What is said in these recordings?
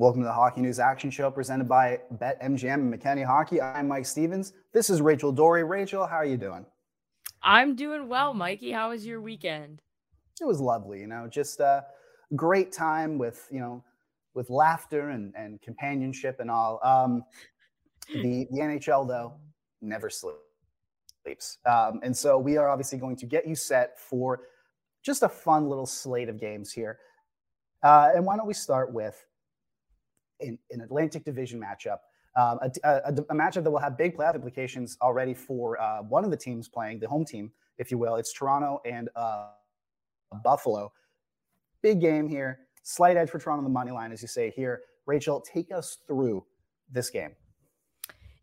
Welcome to the Hockey News Action Show presented by BetMGM and McKenny Hockey. I'm Mike Stephens. This is Rachel Doerrie. Rachel, how are you doing? I'm doing well, Mikey. How was your weekend? It was lovely, you know, just a great time with, you know, with laughter and, and companionship and all. Um, the, the NHL, though, never sleeps. Um, and so we are obviously going to get you set for just a fun little slate of games here. Uh, and why don't we start with an, an Atlantic Division matchup um, a, a, a, matchup that will have big playoff implications already for uh, one of the teams playing, the home team, if you will. It's Toronto and uh, Buffalo. Big game here. Slight edge for Toronto on the money line, as you say here. Rachel, take us through this game.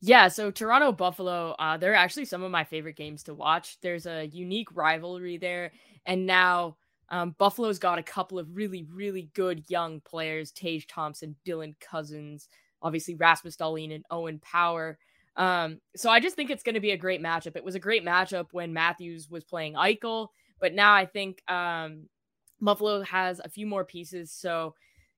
Yeah, so Toronto Buffalo, uh, they're actually some of my favorite games to watch. There's a unique rivalry there. And now um, Buffalo's got a couple of really, really good young players Tage Thompson, Dylan Cozens, obviously Rasmus Dahlin and Owen Power. Um, so I just think it's going to be a great matchup. It was a great matchup when Matthews was playing Eichel, but now I think um, Buffalo has a few more pieces. So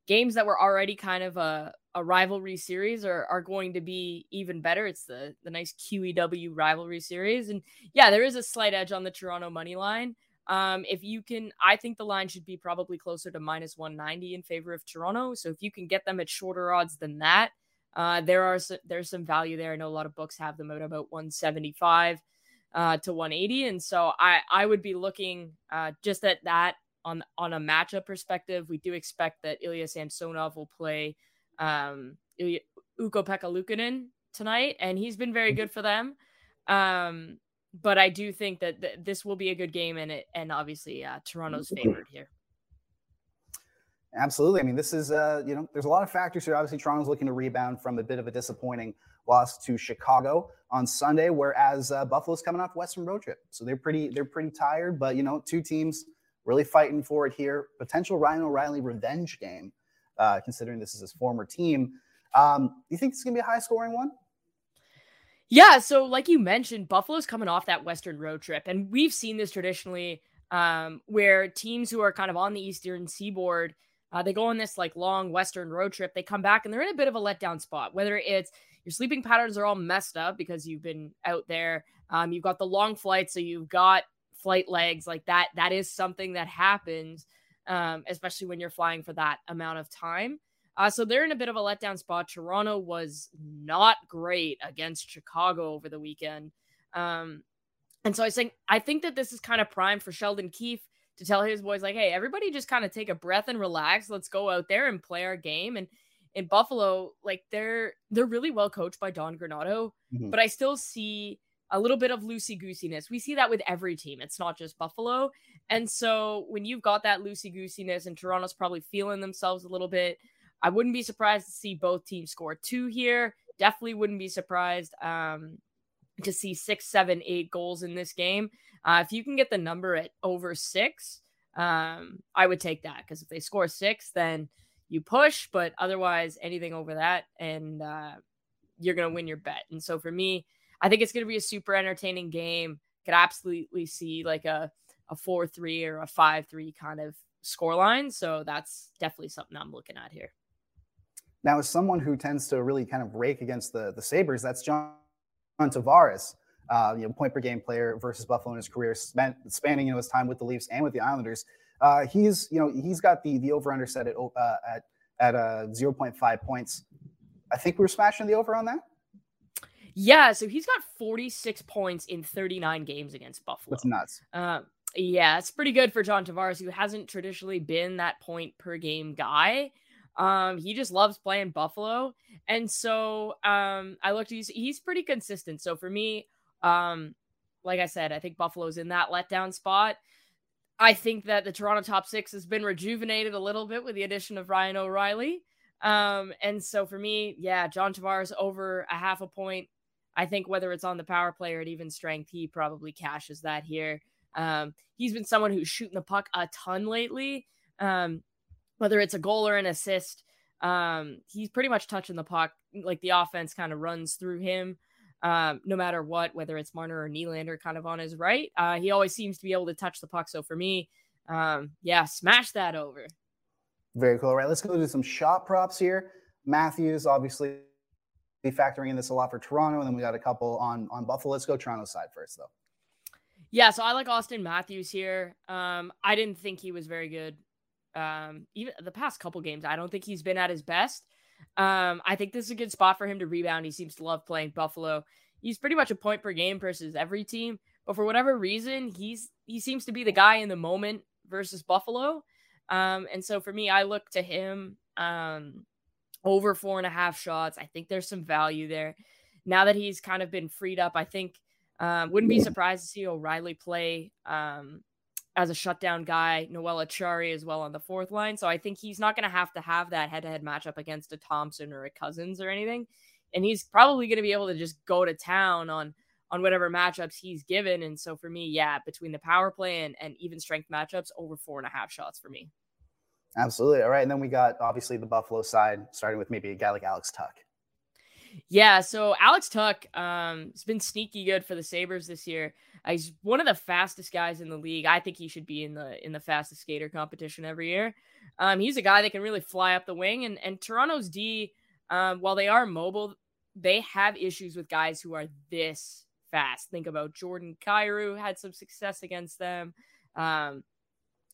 games that were already kind of a, a rivalry series are, are going to be even better. It's the the nice QEW rivalry series, and yeah, there is a slight edge on the Toronto money line. Um, if you can, I think the line should be probably closer to minus 190 in favor of Toronto. So if you can get them at shorter odds than that, uh, there are there's some value there. I know a lot of books have them at about 175 uh, to 180, and so I I would be looking uh, just at that on on a matchup perspective. We do expect that Ilya Samsonov will play um, Ilya, Ukko-Pekka Luukkonen tonight, and he's been very mm-hmm. good for them. Um, but I do think that th- this will be a good game, and it and obviously uh, Toronto's favored here. Absolutely. I mean, this is uh, you know, there's a lot of factors here. Obviously, Toronto's looking to rebound from a bit of a disappointing loss to Chicago on Sunday, whereas uh, Buffalo's coming off Western road trip, so they're pretty they're pretty tired. But you know, two teams really fighting for it here. Potential Ryan O'Reilly revenge game, uh, considering this is his former team. Um, do you think this is gonna be a high scoring one? Yeah, so like you mentioned, Buffalo's coming off that Western road trip, and we've seen this traditionally um, where teams who are kind of on the Eastern Seaboard, uh, they go on this like long Western road trip, they come back and they're in a bit of a letdown spot. Whether it's your sleeping patterns are all messed up because you've been out there, um, you've got the long flight, so you've got flight legs like that. That is something that happens, um, especially when you're flying for that amount of time. Uh, so they're in a bit of a letdown spot. Toronto was not great against Chicago over the weekend. Um, and so I think I think that this is kind of prime for Sheldon Keefe to tell his boys like, hey, everybody just kind of take a breath and relax. Let's go out there and play our game. And in Buffalo, like they're they're really well coached by Don Granato, mm-hmm. but I still see a little bit of loosey goosiness. We see that with every team. It's not just Buffalo. And so when you've got that loosey goosiness and Toronto's probably feeling themselves a little bit, I wouldn't be surprised to see both teams score two here. Definitely wouldn't be surprised um, to see six, seven, eight goals in this game. Uh, if you can get the number at over six, um, I would take that because if they score six, then you push. But otherwise, anything over that, and uh, you're going to win your bet. And so for me, I think it's going to be a super entertaining game. Could absolutely see like a a four three or a five three kind of scoreline. So that's definitely something I'm looking at here. Now, as someone who tends to really kind of rake against the, the Sabres, that's John Tavares, uh, you know, point per game player versus Buffalo in his career, spent, spanning you know his time with the Leafs and with the Islanders. Uh, he's you know he's got the the over under set at uh, at at uh, 0.5 points. I think we are smashing the over on that. Yeah, so he's got 46 points in 39 games against Buffalo. That's nuts. Uh, yeah, it's pretty good for John Tavares, who hasn't traditionally been that point per game guy. Um, he just loves playing Buffalo. And so um, I looked, he's, he's pretty consistent. So for me, um, like I said, I think Buffalo's in that letdown spot. I think that the Toronto top six has been rejuvenated a little bit with the addition of Ryan O'Reilly. Um, and so for me, yeah, John Tavares over a half a point. I think whether it's on the power play or at even strength, he probably cashes that here. Um, he's been someone who's shooting the puck a ton lately. Um, whether it's a goal or an assist, um, he's pretty much touching the puck. Like the offense kind of runs through him, um, no matter what, whether it's Marner or Nylander kind of on his right. Uh, he always seems to be able to touch the puck. So for me, um, yeah, smash that over. Very cool. All right, let's go do some shot props here. Matthews, obviously factoring in this a lot for Toronto, and then we got a couple on on Buffalo. Let's go Toronto side first, though. Yeah, so I like Auston Matthews here. Um, I didn't think he was very good. Um, even the past couple games, I don't think he's been at his best. Um, I think this is a good spot for him to rebound. He seems to love playing Buffalo. He's pretty much a point per game versus every team, but for whatever reason, he's he seems to be the guy in the moment versus Buffalo. Um, and so for me, I look to him. Um, over four and a half shots. I think there's some value there. Now that he's kind of been freed up, I think um, wouldn't be surprised to see O'Reilly play um, as a shutdown guy. Noel Acciari as well on the fourth line. So I think he's not going to have to have that head-to-head matchup against a Thompson or a Cozens or anything, and he's probably going to be able to just go to town on on whatever matchups he's given. And so for me, yeah, between the power play and, and even strength matchups, over four and a half shots for me. Absolutely. All right. And then we got obviously the Buffalo side, starting with maybe a guy like Alex Tuch. Yeah, so Alex Tuch um, has been sneaky good for the Sabres this year. Uh, he's one of the fastest guys in the league. I think he should be in the in the fastest skater competition every year. Um, he's a guy that can really fly up the wing, and and Toronto's D, um, while they are mobile, they have issues with guys who are this fast. Think about Jordan Kyrou had some success against them. Um,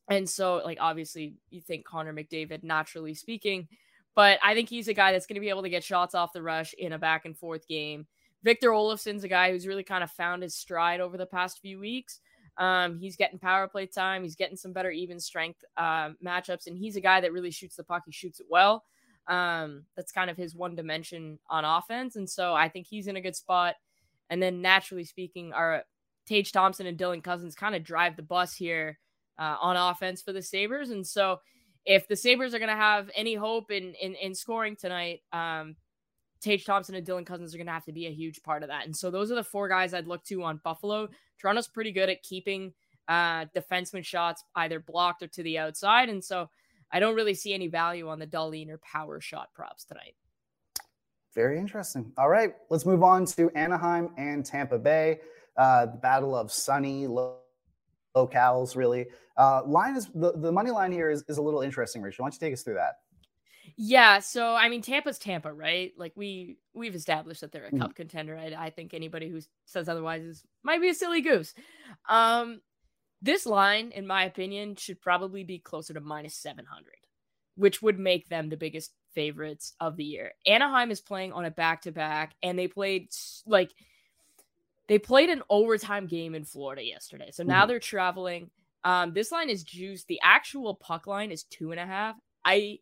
and so, like, obviously, you think Connor McDavid, naturally speaking, but I think he's a guy that's going to be able to get shots off the rush in a back and forth game. Victor Olofsson's a guy who's really kind of found his stride over the past few weeks. Um, he's getting power play time. He's getting some better even strength uh, matchups, and he's a guy that really shoots the puck. He shoots it well. Um, that's kind of his one dimension on offense, and so I think he's in a good spot. And then, naturally speaking, our Tage Thompson and Dylan Cozens kind of drive the bus here uh, on offense for the Sabres. And so if the Sabres are going to have any hope in, in, in scoring tonight, um, Tage Thompson and Dylan Cozens are going to have to be a huge part of that. And so those are the four guys I'd look to on Buffalo. Toronto's pretty good at keeping uh, defenseman shots either blocked or to the outside. And so I don't really see any value on the Dahlin or power shot props tonight. Very interesting. All right, let's move on to Anaheim and Tampa Bay. Uh, the battle of sunny, low locales really. Uh, line is the, the money line here is, is a little interesting, Rachel. Why don't you take us through that? Yeah, so I mean Tampa's Tampa, right? Like we we've established that they're a mm-hmm. cup contender. I, I think anybody who says otherwise is might be a silly goose. Um this line, in my opinion, should probably be closer to minus 700, which would make them the biggest favorites of the year. Anaheim is playing on a back to back, and they played like they played an overtime game in Florida yesterday. So now mm-hmm. they're traveling. Um, this line is juiced. The actual puck line is two and a half. I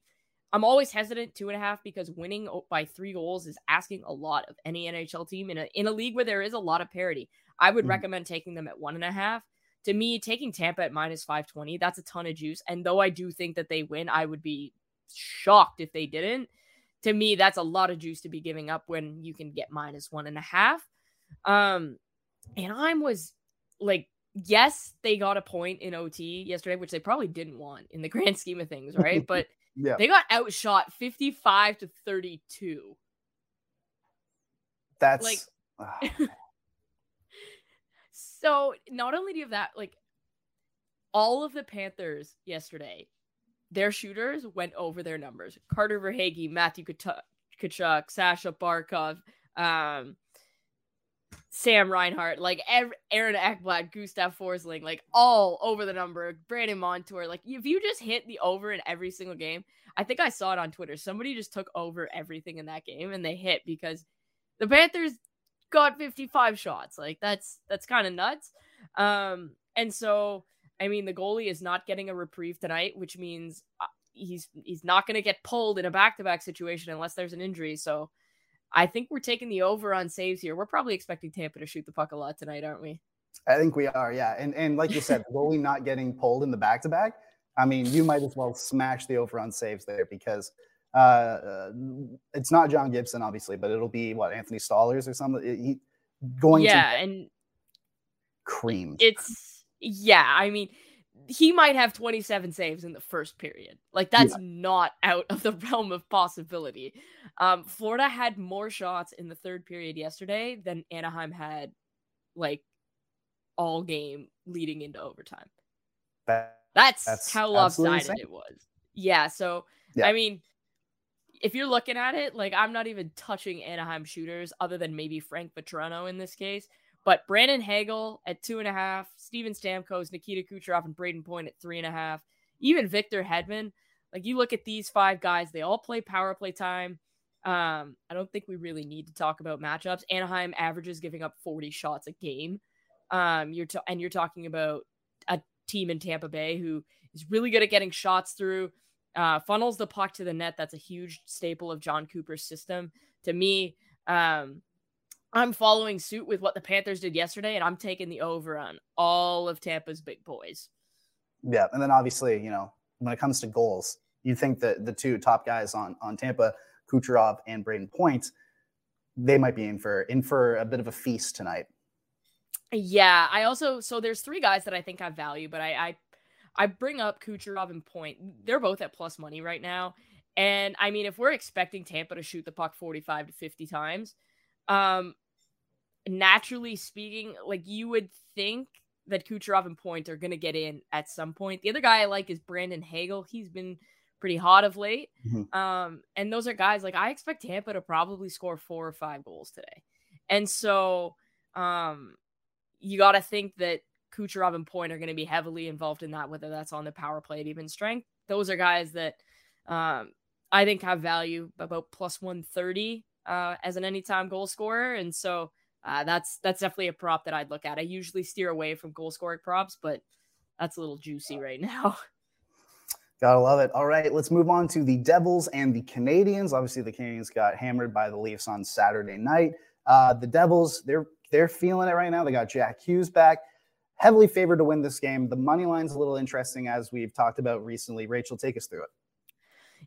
I'm always hesitant two and a half because winning by three goals is asking a lot of any NHL team in a in a league where there is a lot of parity. I would mm-hmm. recommend taking them at one and a half. To me, taking Tampa at minus five twenty, that's a ton of juice. And though I do think that they win, I would be shocked if they didn't. To me, that's a lot of juice to be giving up when you can get minus one and a half. Um, Anaheim was like, yes, they got a point in OT yesterday, which they probably didn't want in the grand scheme of things, right? But yeah. they got outshot 55 to 32. That's like oh, so not only do you have that, like all of the Panthers yesterday, their shooters went over their numbers. Carter Verhaeghe, Matthew Tkachuk, Sasha Barkov, um, Sam Reinhart, like Aaron Ekblad, Gustav Forsling, like all over the number. Brandon Montour, like if you just hit the over in every single game, I think I saw it on Twitter. Somebody just took over everything in that game and they hit because the Panthers got 55 shots. Like that's that's kind of nuts. Um, and so I mean the goalie is not getting a reprieve tonight, which means uh, he's he's not going to get pulled in a back to back situation unless there's an injury. So I think we're taking the over on saves here. We're probably expecting Tampa to shoot the puck a lot tonight, aren't we? I think we are, yeah. And and like you said, goalie not getting pulled in the back to back. I mean, you might as well smash the over on saves there because Uh, uh, it's not John Gibson, obviously, but it'll be what Anthony Stolarz or something. He going yeah, to and cream. It's yeah. I mean, he might have 27 saves in the first period. Like that's yeah. not out of the realm of possibility. Um, Florida had more shots in the third period yesterday than Anaheim had, like all game leading into overtime. That, that's, that's, how lopsided it was. Yeah. So yeah. I mean, if you're looking at it, like I'm not even touching Anaheim shooters other than maybe Frank Vatrano in this case. But Brandon Hagel at two and a half, Steven Stamkos, Nikita Kucherov, and Brayden Point at three and a half, even Victor Hedman. Like you look at these five guys, they all play power play time. Um, I don't think we really need to talk about matchups. Anaheim averages giving up 40 shots a game. Um, you're t- and you're talking about a team in Tampa Bay who is really good at getting shots through, uh, funnels the puck to the net. That's a huge staple of Jon Cooper's system. To me, um, I'm following suit with what the Panthers did yesterday, and I'm taking the over on all of Tampa's big boys. Yeah, and then obviously, you know, when it comes to goals, you think that the two top guys on on Tampa, Kucherov and Brayden Point, they might be in for in for a bit of a feast tonight. Yeah, I also so there's three guys that I think have value, but I I, I bring up Kucherov and Point. They're both at plus money right now, and I mean, if we're expecting Tampa to shoot the puck 45 to 50 times, um, naturally speaking, like you would think that Kucherov and Point are going to get in at some point. The other guy I like is Brandon Hagel. He's been pretty hot of late. Mm-hmm. Um, and those are guys like I expect Tampa to probably score four or five goals today. And so um, you got to think that Kucherov and Point are going to be heavily involved in that, whether that's on the power play at even strength. Those are guys that um, I think have value about plus 130 uh, as an anytime goal scorer. And so uh, that's that's definitely a prop that I'd look at. I usually steer away from goal scoring props, but that's a little juicy right now. Gotta love it. All right, let's move on to the Devils and the Canadiens. Obviously, the Canadiens got hammered by the Leafs on Saturday night. Uh, the Devils, they're they're feeling it right now. They got Jack Hughes back, heavily favored to win this game. The money line's a little interesting, as we've talked about recently. Rachel, take us through it.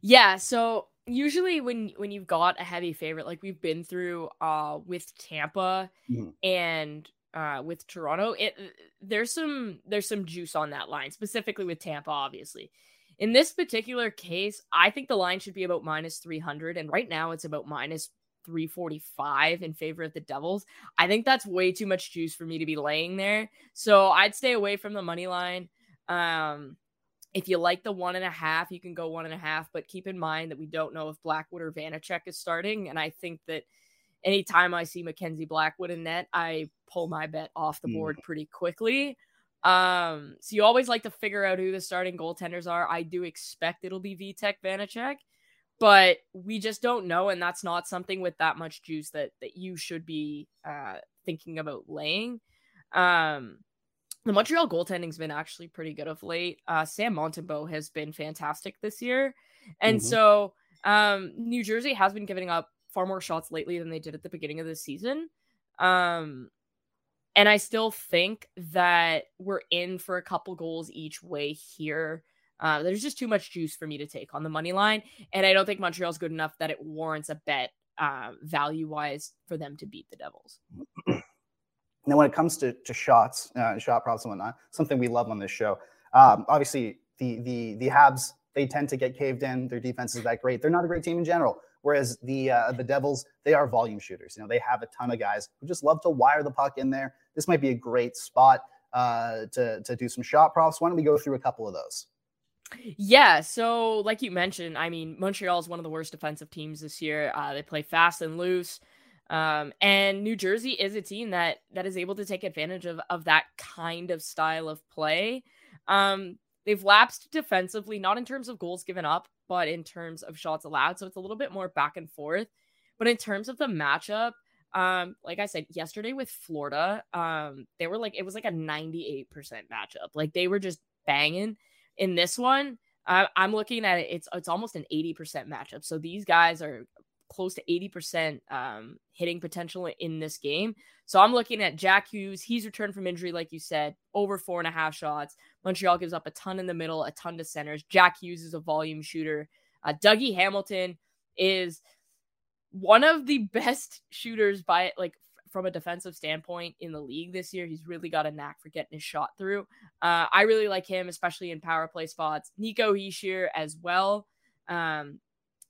Yeah, so usually when when you've got a heavy favorite like we've been through uh with Tampa mm-hmm. and uh with Toronto it there's some there's some juice on that line specifically with Tampa obviously. In this particular case I think the line should be about minus 300 and right now it's about minus 345 in favor of the Devils. I think that's way too much juice for me to be laying there. So I'd stay away from the money line. Um if you like the one and a half, you can go one and a half, but keep in mind that we don't know if Blackwood or Vanecek is starting. And I think that anytime I see Mackenzie Blackwood in net, I pull my bet off the board mm. pretty quickly. Um, so you always like to figure out who the starting goaltenders are. I do expect it'll be Vitek Vanecek, but we just don't know, and that's not something with that much juice that that you should be uh thinking about laying. Um the Montreal goaltending's been actually pretty good of late. Uh, Sam Montembeault has been fantastic this year, and mm-hmm. so um, New Jersey has been giving up far more shots lately than they did at the beginning of the season. Um, and I still think that we're in for a couple goals each way here. Uh, there's just too much juice for me to take on the money line, and I don't think Montreal's good enough that it warrants a bet uh, value wise for them to beat the Devils. Now, when it comes to, to shots, uh, shot props and whatnot, something we love on this show. Um, obviously, the the the Habs they tend to get caved in. Their defense is that great. They're not a great team in general. Whereas the uh, the Devils, they are volume shooters. You know, they have a ton of guys who just love to wire the puck in there. This might be a great spot uh, to to do some shot props. Why don't we go through a couple of those? Yeah, so like you mentioned, I mean, Montreal is one of the worst defensive teams this year. Uh, they play fast and loose. Um, and New Jersey is a team that that is able to take advantage of of that kind of style of play. Um, they've lapsed defensively, not in terms of goals given up, but in terms of shots allowed. So it's a little bit more back and forth. But in terms of the matchup, um, like I said yesterday with Florida, um, they were like it was like a 98% matchup. Like they were just banging. In this one, uh, I'm looking at it, it's it's almost an 80% matchup. So these guys are close to 80% um, hitting potential in this game. So I'm looking at Jack Hughes. He's returned from injury, like you said, over four and a half shots. Montreal gives up a ton in the middle, a ton to centers. Jack Hughes is a volume shooter. Uh, Dougie Hamilton is one of the best shooters by like from a defensive standpoint in the league this year. He's really got a knack for getting his shot through. Uh, I really like him, especially in power play spots. Nico Hischier as well. Um,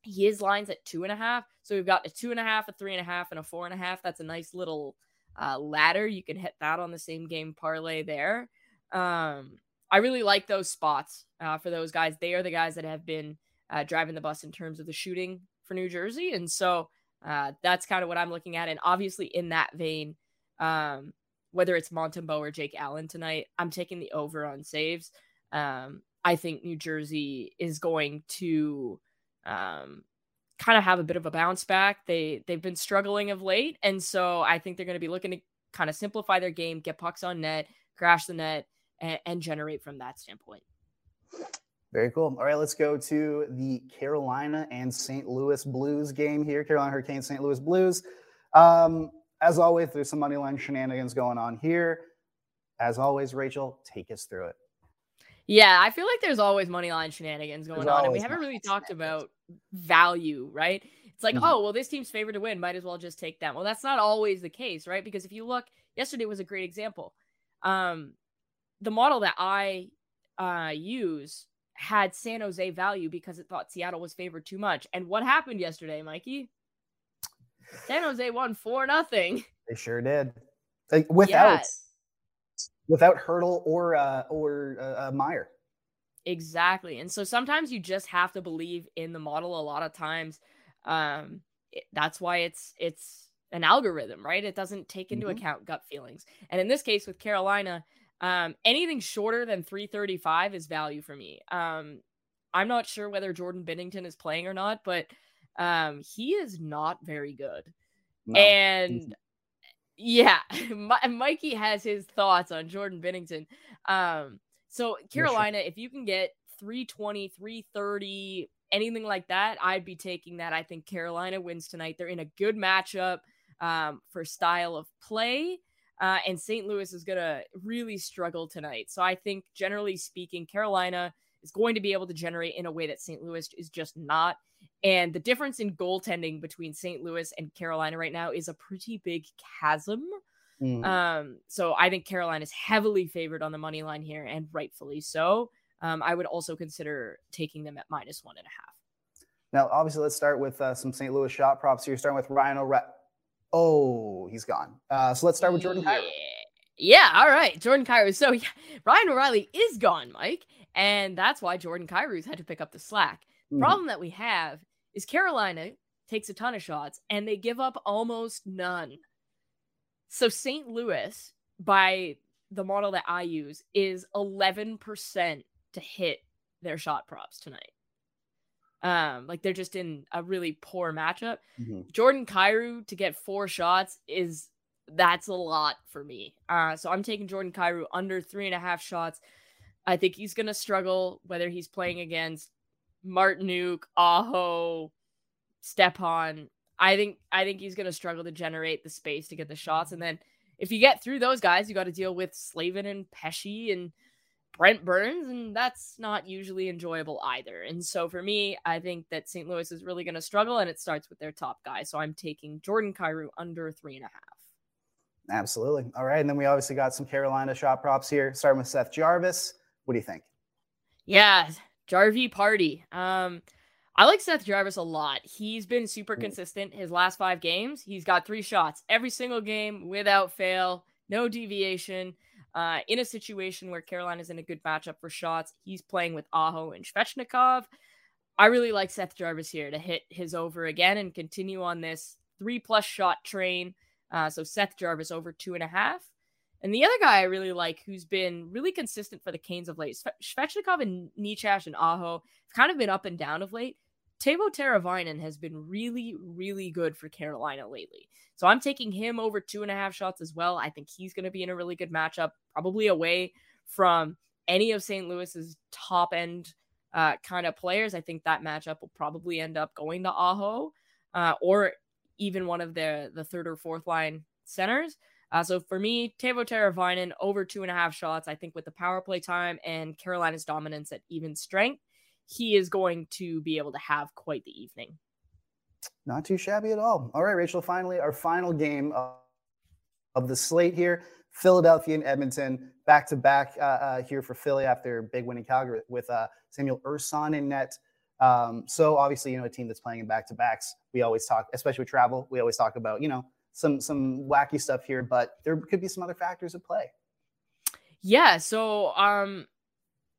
his lines at two and a half. So we've got a two and a half, a three and a half, and a four and a half. That's a nice little uh, ladder. You can hit that on the same game parlay there. Um, I really like those spots uh, for those guys. They are the guys that have been uh, driving the bus in terms of the shooting for New Jersey. And so uh, that's kind of what I'm looking at. And obviously, in that vein, um, whether it's Montembeault or Jake Allen tonight, I'm taking the over on saves. Um, I think New Jersey is going to um, kind of have a bit of a bounce back. They they've been struggling of late, and so I think they're going to be looking to kind of simplify their game, get pucks on net, crash the net, and, and generate from that standpoint. Very cool. All right, let's go to the Carolina and St. Louis Blues game here. Carolina Hurricanes, St. Louis Blues. Um, as always, there's some money line shenanigans going on here. As always, Rachel, take us through it. Yeah, I feel like there's always money line shenanigans going there's on, and we haven't really talked about value, right? It's like, mm-hmm. oh, well, this team's favored to win, might as well just take them. Well, that's not always the case, right? Because if you look, yesterday was a great example. Um, the model that I uh, use had San Jose value because it thought Seattle was favored too much. And what happened yesterday, Mikey? San Jose won four nothing. They sure did. Like, without yeah. Without Hertl or uh, or uh, Meier. Exactly. And so sometimes you just have to believe in the model. A lot of times, um, it, that's why it's it's an algorithm, right? It doesn't take into mm-hmm. account gut feelings. And in this case with Carolina, um, anything shorter than 335 is value for me. Um, I'm not sure whether Jordan Binnington is playing or not, but um, he is not very good. No. And yeah, Mikey has his thoughts on Jordan Binnington. Um, so Carolina, if you can get 320, 330, anything like that, I'd be taking that. I think Carolina wins tonight. They're in a good matchup um, for style of play. Uh, and St. Louis is going to really struggle tonight. So I think, generally speaking, Carolina is going to be able to generate in a way that St. Louis is just not. And the difference in goaltending between St. Louis and Carolina right now is a pretty big chasm. Mm. Um, so I think Carolina is heavily favored on the money line here, and rightfully so. Um, I would also consider taking them at minus one and a half. Now, obviously, let's start with uh, some St. Louis shot props. You're starting with Ryan O'Reilly. Oh, he's gone. Uh, so let's start with Jordan Kyrou. Yeah, all right. Jordan Kyrou. So yeah, Ryan O'Reilly is gone, Mike. And that's why Jordan Kyrou's had to pick up the slack. Mm-hmm. Problem that we have is Carolina takes a ton of shots and they give up almost none. So St. Louis, by the model that I use, is 11% to hit their shot props tonight. Um, like they're just in a really poor matchup. Mm-hmm. Jordan Kyrou to get four shots is that's a lot for me. Uh, so I'm taking Jordan Kyrou under three and a half shots. I think he's gonna struggle whether he's playing against Martinook, Aho, Stepan. I think I think he's gonna struggle to generate the space to get the shots. And then if you get through those guys, you got to deal with Slavin and Pesce and Brent Burns, and that's not usually enjoyable either. And so for me, I think that St. Louis is really going to struggle, and it starts with their top guy. So I'm taking Jordan Kyrou under three and a half. Absolutely. All right. And then we obviously got some Carolina shot props here, starting with Seth Jarvis. What do you think? Yeah, Jarvie party. Um, I like Seth Jarvis a lot. He's been super consistent his last five games. He's got three shots every single game without fail, no deviation. Uh, in a situation where Carolina's in a good matchup for shots, he's playing with Aho and Svechnikov. I really like Seth Jarvis here to hit his over again and continue on this three plus shot train. Uh, so Seth Jarvis over two and a half. And the other guy I really like, who's been really consistent for the Canes of late, Svechnikov and Necas and Aho have kind of been up and down of late. Teuvo Teravainen has been really, really good for Carolina lately. So I'm taking him over two and a half shots as well. I think he's going to be in a really good matchup, probably away from any of St. Louis's top end uh, kind of players. I think that matchup will probably end up going to Aho uh, or even one of the the third or fourth line centers. Uh, so for me, Teuvo Teravainen over two and a half shots. I think with the power play time and Carolina's dominance at even strength, he is going to be able to have quite the evening. Not too shabby at all. All right, Rachel. Finally, our final game of, of the slate here: Philadelphia and Edmonton, back to back here for Philly after big win in Calgary with uh, Samuel Ersson in net. Um, so obviously, you know, a team that's playing in back to backs, we always talk, especially with travel, we always talk about, you know, some some wacky stuff here, but there could be some other factors at play. Yeah. So, um,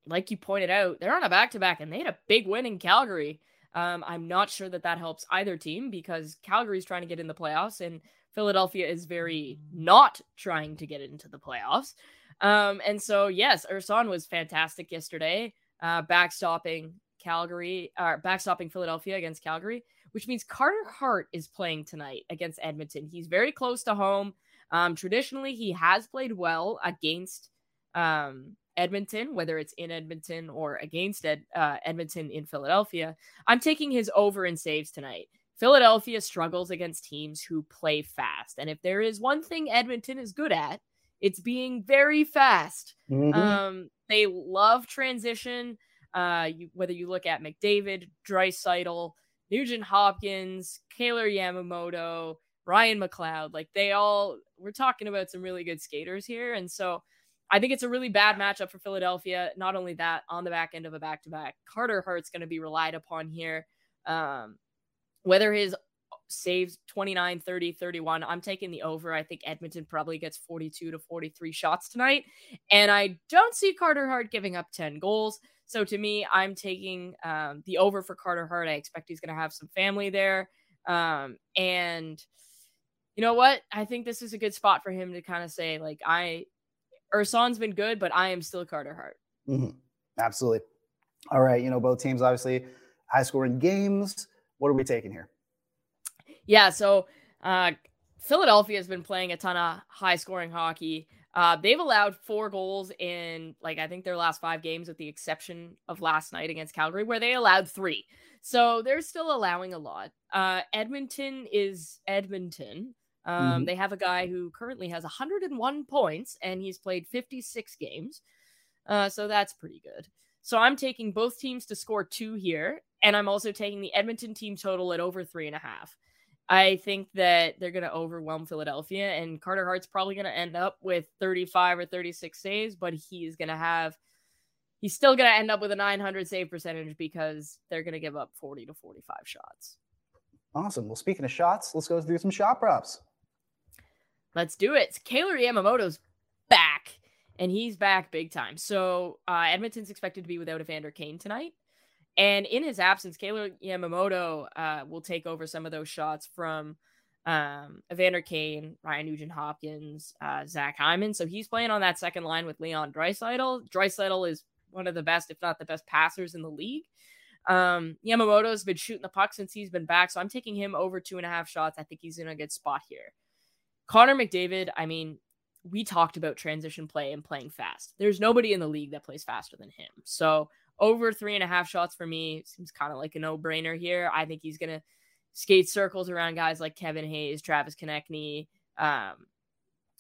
like you pointed out, they're on a back to back, and they had a big win in Calgary. Um, I'm not sure that that helps either team because Calgary's trying to get in the playoffs, and Philadelphia is very not trying to get into the playoffs. Um, and so, yes, Ersson was fantastic yesterday, uh, backstopping Calgary, uh, backstopping Philadelphia against Calgary, which means Carter Hart is playing tonight against Edmonton. He's very close to home. Um, traditionally, he has played well against um, Edmonton, whether it's in Edmonton or against Ed, uh, Edmonton in Philadelphia. I'm taking his over in saves tonight. Philadelphia struggles against teams who play fast. And if there is one thing Edmonton is good at, it's being very fast. Mm-hmm. Um, they love transition. Uh, you, whether you look at McDavid, Draisaitl, Nugent Hopkins, Kailer Yamamoto, Ryan McLeod, like they all, we're talking about some really good skaters here. And so I think it's a really bad matchup for Philadelphia. Not only that, on the back end of a back to back, Carter Hart's going to be relied upon here. Um, whether his saves 29, 30, 31, I'm taking the over. I think Edmonton probably gets 42 to 43 shots tonight. And I don't see Carter Hart giving up 10 goals. So to me, I'm taking um, the over for Carter Hart. I expect he's going to have some family there. Um, and you know what? I think this is a good spot for him to kind of say, like, I, Ersson's been good, but I am still Carter Hart. Mm-hmm. Absolutely. All right. You know, both teams obviously high scoring games. What are we taking here? Yeah. So, uh, Philadelphia has been playing a ton of high scoring hockey. Uh, they've allowed four goals in like I think their last five games, with the exception of last night against Calgary, where they allowed three. So they're still allowing a lot. Uh, Edmonton is Edmonton. Um, mm-hmm. They have a guy who currently has 101 points and he's played 56 games. Uh, so that's pretty good. So I'm taking both teams to score two here, and I'm also taking the Edmonton team total at over three and a half. I think that they're going to overwhelm Philadelphia, and Carter Hart's probably going to end up with 35 or 36 saves, but he's going to have, he's still going to end up with a 900 save percentage because they're going to give up 40 to 45 shots. Awesome. Well, speaking of shots, let's go through some shot props. Let's do it. Kailer Yamamoto's back, and he's back big time. So uh, Edmonton's expected to be without Evander Kane tonight. And in his absence, Kailer Yamamoto uh, will take over some of those shots from um, Evander Kane, Ryan Nugent Hopkins, uh, Zach Hyman. So he's playing on that second line with Leon Draisaitl. Draisaitl is one of the best, if not the best, passers in the league. Um, Yamamoto's been shooting the puck since he's been back, so I'm taking him over two and a half shots. I think he's in a good spot here. Connor McDavid, I mean, we talked about transition play and playing fast. There's nobody in the league that plays faster than him. So over three and a half shots for me seems kind of like a no brainer here. I think he's going to skate circles around guys like Kevin Hayes, Travis Konecny. Um,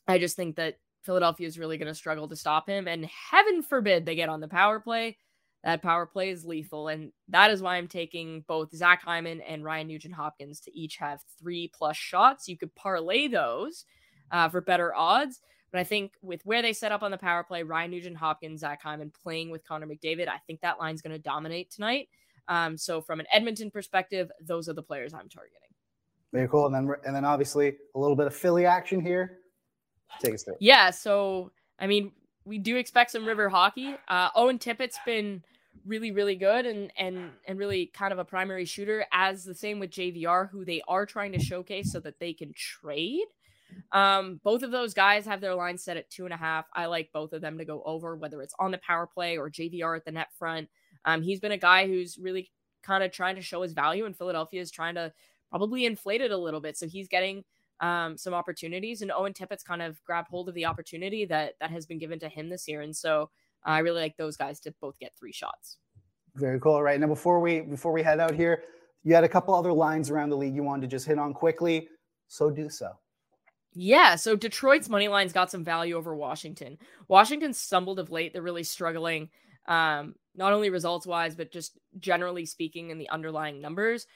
I just think that Philadelphia is really going to struggle to stop him. And heaven forbid they get on the power play. That power play is lethal. And that is why I'm taking both Zach Hyman and Ryan Nugent Hopkins to each have three plus shots. You could parlay those uh, for better odds. But I think with where they set up on the power play, Ryan Nugent Hopkins, Zach Hyman playing with Connor McDavid, I think that line's going to dominate tonight. Um, so from an Edmonton perspective, those are the players I'm targeting. Very cool. And then and then obviously a little bit of Philly action here. Take us through. Yeah. So I mean, we do expect some river hockey. Uh, Owen Tippett's been really, really good and and and really kind of a primary shooter, as the same with JVR, who they are trying to showcase so that they can trade. Um, both of those guys have their line set at two and a half. I like both of them to go over, whether it's on the power play or JVR at the net front. Um, he's been a guy who's really kind of trying to show his value, and Philadelphia is trying to probably inflate it a little bit. So he's getting um, some opportunities, and Owen Tippett's kind of grabbed hold of the opportunity that that has been given to him this year. And so uh, I really like those guys to both get three shots. Very cool. All right now, before we before we head out here, you had a couple other lines around the league you wanted to just hit on quickly. So do so. Yeah, so Detroit's money line's got some value over Washington. Washington stumbled of late; they're really struggling um, not only results wise, but just generally speaking in the underlying numbers.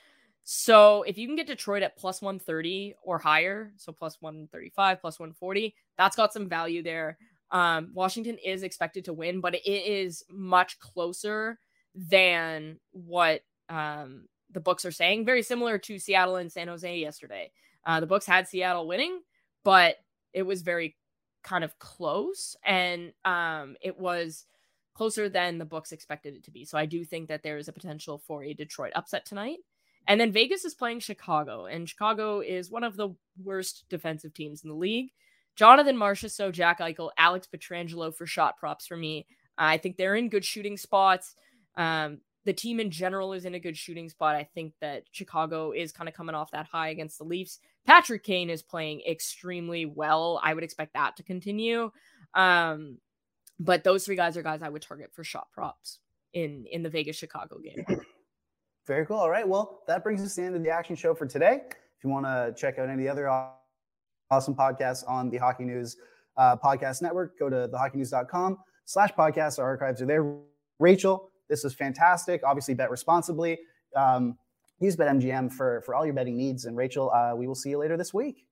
So if you can get Detroit at plus 130 or higher, so plus 135, plus 140, that's got some value there. Um, Washington is expected to win, but it is much closer than what um, the books are saying. Very similar to Seattle and San Jose yesterday. Uh, the books had Seattle winning, but it was very kind of close, and um, it was closer than the books expected it to be. So I do think that there is a potential for a Detroit upset tonight. And then Vegas is playing Chicago, and Chicago is one of the worst defensive teams in the league. Jonathan Marchessault, Jack Eichel, Alex Pietrangelo for shot props for me. I think they're in good shooting spots. Um, the team in general is in a good shooting spot. I think that Chicago is kind of coming off that high against the Leafs. Patrick Kane is playing extremely well. I would expect that to continue. Um, but those three guys are guys I would target for shot props in in the Vegas Chicago game. Very cool. All right. Well, that brings us to the end of the action show for today. If you want to check out any other awesome podcasts on the Hockey News uh, podcast network, go to thehockeynews.com slash podcasts. Our archives are there. Rachel, this is fantastic. Obviously, bet responsibly. Um, use BetMGM for, for all your betting needs. And Rachel, uh, we will see you later this week.